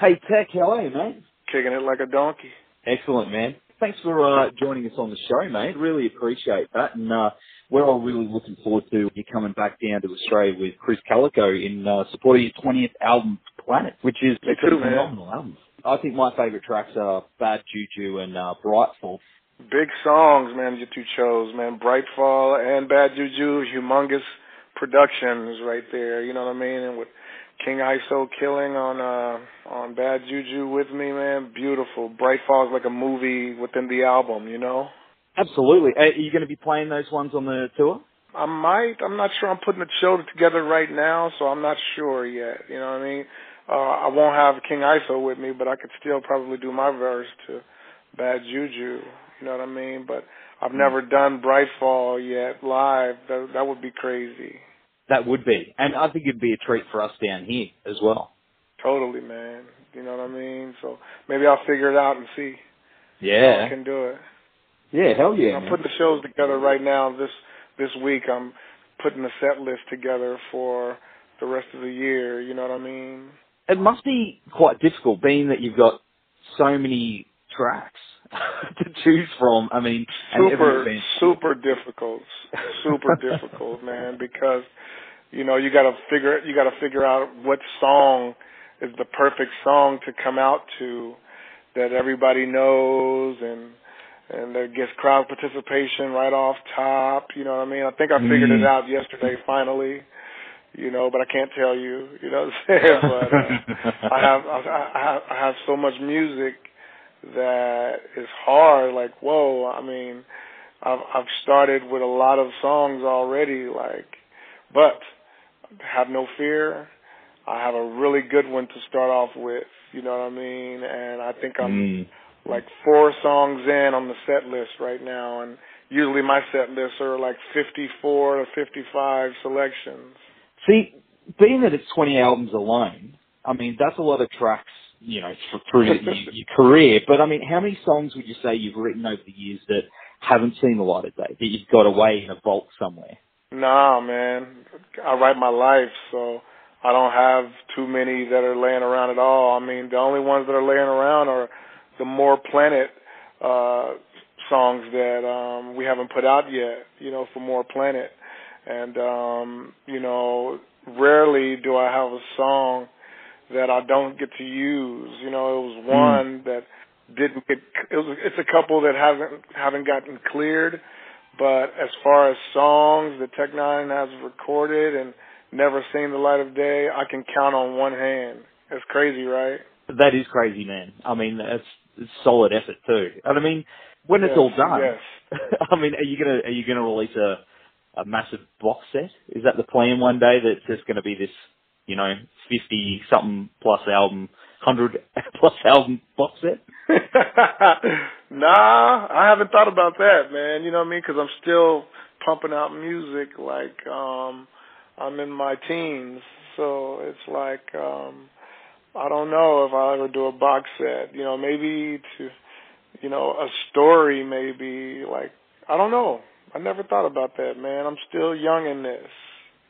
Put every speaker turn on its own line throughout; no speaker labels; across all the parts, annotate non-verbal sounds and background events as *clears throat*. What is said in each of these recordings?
Hey, Tech, how are you, mate?
Kicking it like a donkey.
Excellent, man. Thanks for uh, joining us on the show, mate. Really appreciate that. And uh, we're all really looking forward to you coming back down to Australia with Krizz Kaliko in uh, support of your 20th album, Planet, which is a
too, man.
phenomenal album. I think my favourite tracks are Bad Juju and uh, Brightfall.
Big songs, man, you two chose, man. Brightfall and Bad Juju, humongous productions right there, you know what I mean? And with King ISO killing on uh on Bad Juju with me, man, beautiful. Brightfall is like a movie within the album, you know?
Absolutely. Are you going to be playing those ones on the tour?
I might. I'm not sure. I'm putting the show together right now, so I'm not sure yet. You know what I mean? Uh, I won't have King ISO with me, but I could still probably do my verse to Bad Juju. You know what I mean? But I've never done Brightfall yet live. That that would be crazy.
That would be. And I think it'd be a treat for us down here as well.
Totally, man. You know what I mean? So maybe I'll figure it out and see how
Yeah.
I can do it.
Yeah, hell yeah.
I'm putting the shows together right now. This this week, I'm putting the set list together for the rest of the year. You know what I mean?
it must be quite difficult being that you've got so many tracks *laughs* to choose from. I mean,
Super, super difficult, super difficult, man. Because you know you got to figure you got to figure out what song is the perfect song to come out to that everybody knows and and that gets crowd participation right off top. You know what I mean? I think I figured
Mm.
it out yesterday finally. You know, but I can't tell you. You know what I'm saying? *laughs* but uh, I have I, I have I have so much music that is hard. Like whoa, I mean, I've I've started with a lot of songs already. Like, but have no fear. I have a really good one to start off with. You know what I mean? And I think I'm
Mm.
like four songs in on the set list right now, and usually my set lists are like 54 to 55 selections.
See, being that it's 20 albums alone, I mean, that's a lot of tracks, you know, through your, your career. But I mean, how many songs would you say you've written over the years that haven't seen the light of day, that you've got away in a vault somewhere?
Nah, man. I write my life, so I don't have too many that are laying around at all. I mean, the only ones that are laying around are the more planet uh songs that um we haven't put out yet, you know, for more planet. And um, you know, rarely do I have a song that I don't get to use. You know, it was hmm. one that didn't get it was it's a couple that haven't haven't gotten cleared but as far as songs that Tech Nine has recorded and never seen the light of day, I can count on one hand. That's crazy, right?
That is crazy, man. I mean, that's, it's solid effort too. And I mean, when it's
Yes,
all done,
yes. *laughs*
I mean, are you gonna are you gonna release a a massive box set? Is that the plan one day? That's just going to be this, you know, fifty something plus album, hundred *laughs* plus album box set? *laughs*
nah, I haven't thought about that, man. You know what I mean? Because I'm still pumping out music like um I'm in my teens, so it's like um I don't know if I'll ever do a box set. You know, maybe to you know a story, maybe like I don't know. I never thought about that, man. I'm still young in this,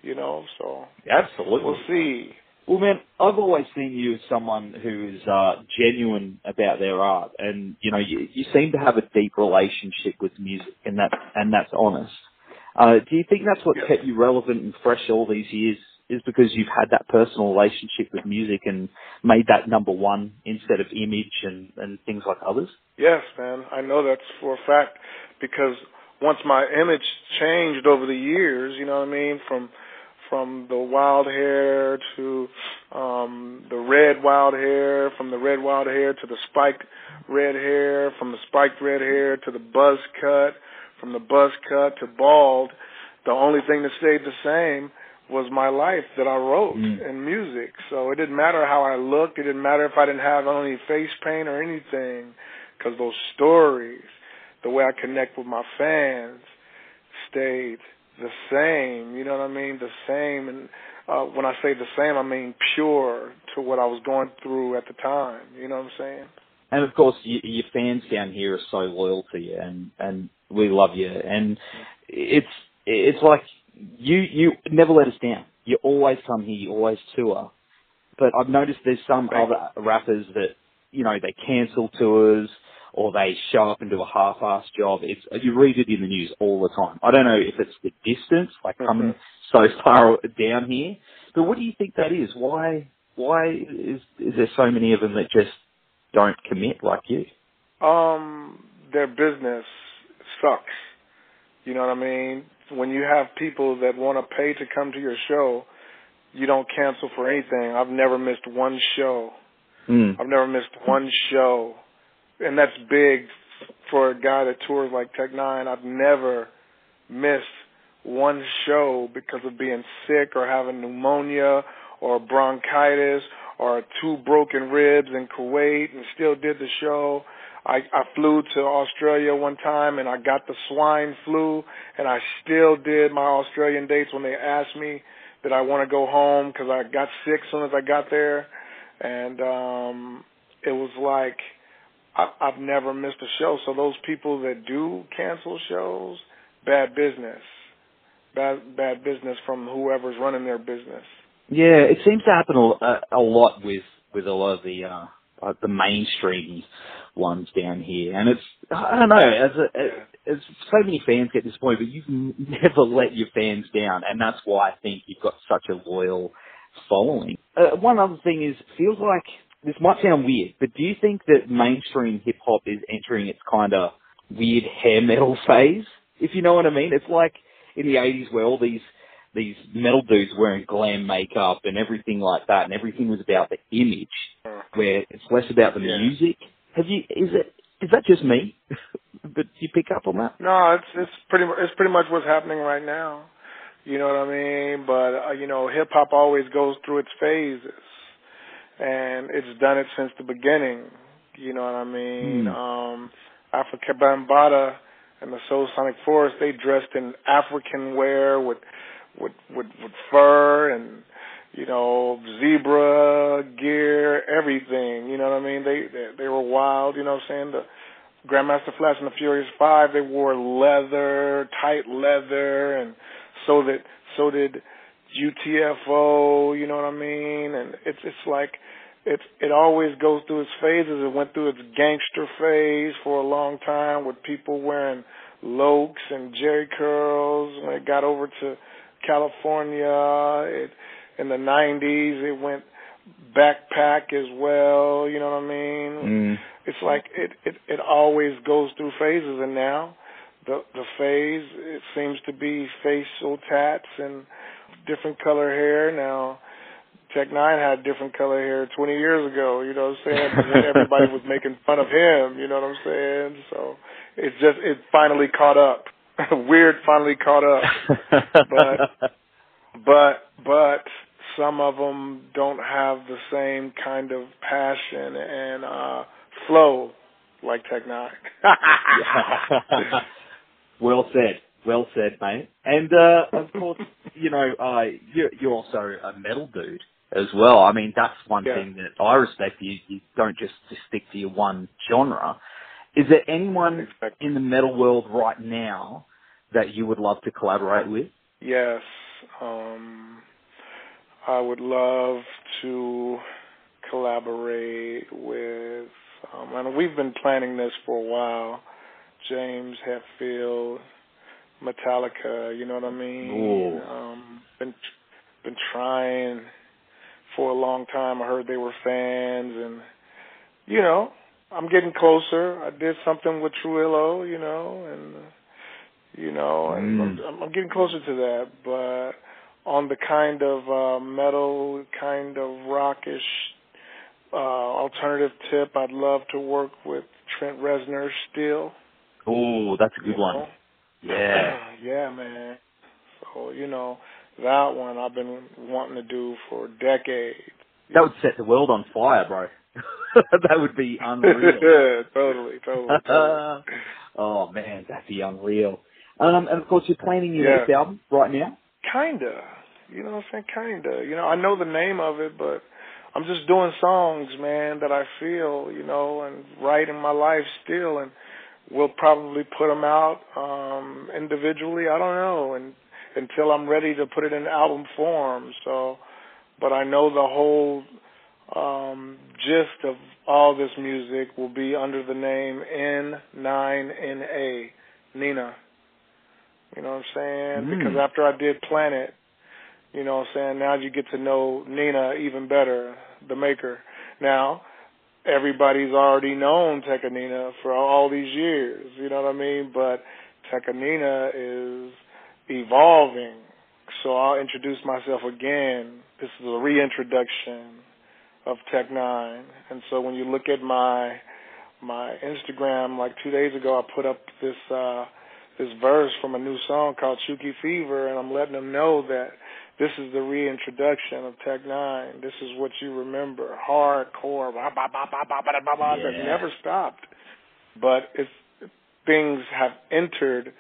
you know. So
Absolutely.
we'll see.
Well, man, I've always seen you as someone who is uh, genuine about their art, and you know, you, you seem to have a deep relationship with music, and that and that's honest. Uh, do you think that's what
Yes.
kept you relevant and fresh all these years? Is because you've had that personal relationship with music and made that number one instead of image and and things like others.
Yes, man. I know that's for a fact because once my image changed over the years, you know what I mean, from from the wild hair to um the red wild hair, from the red wild hair to the spiked red hair, from the spiked red hair to the buzz cut, from the buzz cut to bald, the only thing that stayed the same was my life that I wrote
Mm.
in music. So it didn't matter how I looked. It didn't matter if I didn't have any face paint or anything, because those stories, the way I connect with my fans, stayed the same. You know what I mean? The same. And uh, when I say the same, I mean pure to what I was going through at the time. You know what I'm saying?
And of course, you, your fans down here are so loyal to you, and and we love you. And it's it's like you you never let us down. You always come here. You always tour. But I've noticed there's some
Thank
other rappers that you know they cancel tours or they show up and do a half-ass job. It's you read it in the news all the time. I don't know if it's the distance, like coming so far down here, but what do you think that is? Why why is is there so many of them that just don't commit like you?
Um, their business sucks. You know what I mean? When you have people that want to pay to come to your show, you don't cancel for anything. I've never missed one show.
Mm.
I've never missed one show, and that's big for a guy that tours like Tech Nine. I've never missed one show because of being sick or having pneumonia or bronchitis or two broken ribs in Kuwait and still did the show. I, I flew to Australia one time and I got the swine flu and I still did my Australian dates when they asked me that I want to go home because I got sick as soon as I got there. And um it was like I've never missed a show. So those people that do cancel shows, bad business, bad bad business from whoever's running their business.
Yeah, it seems to happen a, a lot with with a lot of the uh, uh, the mainstream ones down here, and it's I don't know as a, as so many fans get disappointed, but you've *laughs* never let your fans down, and that's why I think you've got such a loyal following. Uh, one other thing is, feels like this might sound weird, but do you think that mainstream hip hop is entering its kind of weird hair metal phase? If you know what I mean, it's like in the '80s where all these these metal dudes wearing glam makeup and everything like that, and everything was about the image, where it's less about the
Yeah.
music. Have you? Is it? Is that just me? *laughs* but do you pick up on that?
No, it's it's pretty it's pretty much what's happening right now. You know what I mean? But uh, you know, hip hop always goes through its phases, and it's done it since the beginning. You know what I mean?
Mm.
Um, Afrika Bambaataa and the Soulsonic Force they dressed in African wear with with with, with fur and you know zebra gear, everything. You know what I mean? They they, they were wild. You know what I'm saying? The Grandmaster Flash and the Furious Five, they wore leather, tight leather, and so that so did UTFO. You know what I mean? And it's it's like it's it always goes through its phases. It went through its gangster phase for a long time with people wearing lokes and Jheri curls. When it got over to California, it in the '90s, it went backpack as well. You know what I mean?
Mm.
it's like it, it it always goes through phases and now the the phase it seems to be facial tats and different color hair now Tech Nine had different color hair twenty years ago, you know what I'm saying? Everybody was making fun of him, you know what I'm saying? So it's just it finally caught up. *laughs* Weird finally caught up. But- But but some of them don't have the same kind of passion and uh flow like Tech Nine. *laughs* *laughs*
well said. Well said, mate. And uh, of course, you know, uh, you're, you're also a metal dude as well. I mean, that's one
Yeah.
thing that I respect. You, you don't just, just stick to your one genre. Is there anyone in the metal world right now that you would love to collaborate with?
Yes. Um I would love to collaborate with um and we've been planning this for a while. James Hetfield, Metallica, you know what I mean?
Ooh.
Um been been trying for a long time. I heard they were fans and you know, I'm getting closer. I did something with Trujillo, you know, and you know, and
Mm.
I'm, I'm getting closer to that, but on the kind of uh metal, kind of rockish uh alternative tip, I'd love to work with Trent Reznor still.
Oh, that's a good
you
one.
know?
Yeah. *clears throat*
yeah, man. So you know that one I've been wanting to do for decades.
That would set the world on fire, bro. *laughs* that would be unreal. *laughs*
totally, totally. totally. *laughs*
oh man, that'd be unreal. Um, and of course, you're planning your
Yeah.
next album right now.
Kinda. You know what I'm saying? Kinda. You know, I know the name of it, but I'm just doing songs, man, that I feel, you know, and write in my life still, and we'll probably put them out um individually. I don't know, and until I'm ready to put it in album form. So, but I know the whole um gist of all this music will be under the name N9NA, Nina. You know what I'm saying?
Mm.
Because after I did Planet, you know what I'm saying, now you get to know Nina even better, the maker. Now, everybody's already known Tecca Nina for all these years, you know what I mean? But Tecca Nina is evolving. So I'll introduce myself again. This is a reintroduction of Tech Nine. And so when you look at my my Instagram like two days ago I put up this uh this verse from a new song called Chuki Fever and I'm letting them know that this is the reintroduction of Tech Nine. This is what you remember. Hardcore blah, that
Yeah.
never stopped. But it's things have entered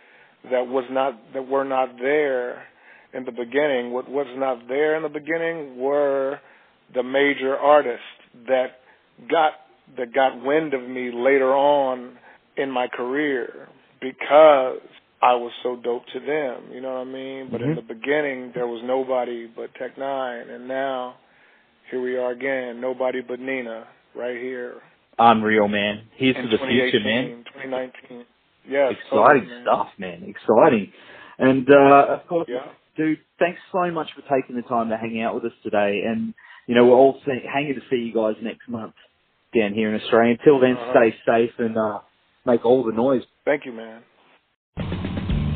that was not that were not there in the beginning. What was not there in the beginning were the major artists that got that got wind of me later on in my career because I was so dope to them. You know what I mean? But in
Mhm.
the beginning, there was nobody but Tech Nine, and now here we are again. Nobody but Nina, right here
Unreal, man. Here's
in
to the future, man.
2019. Yes,
Exciting
totally, man.
stuff, man. Exciting. And uh, of course,
Yeah.
dude, thanks so much for taking the time to hang out with us today. And you know, we're all see- hanging to see you guys next month down here in Australia. Until then,
Uh-huh.
stay safe and uh, make all the noise.
Thank you, man.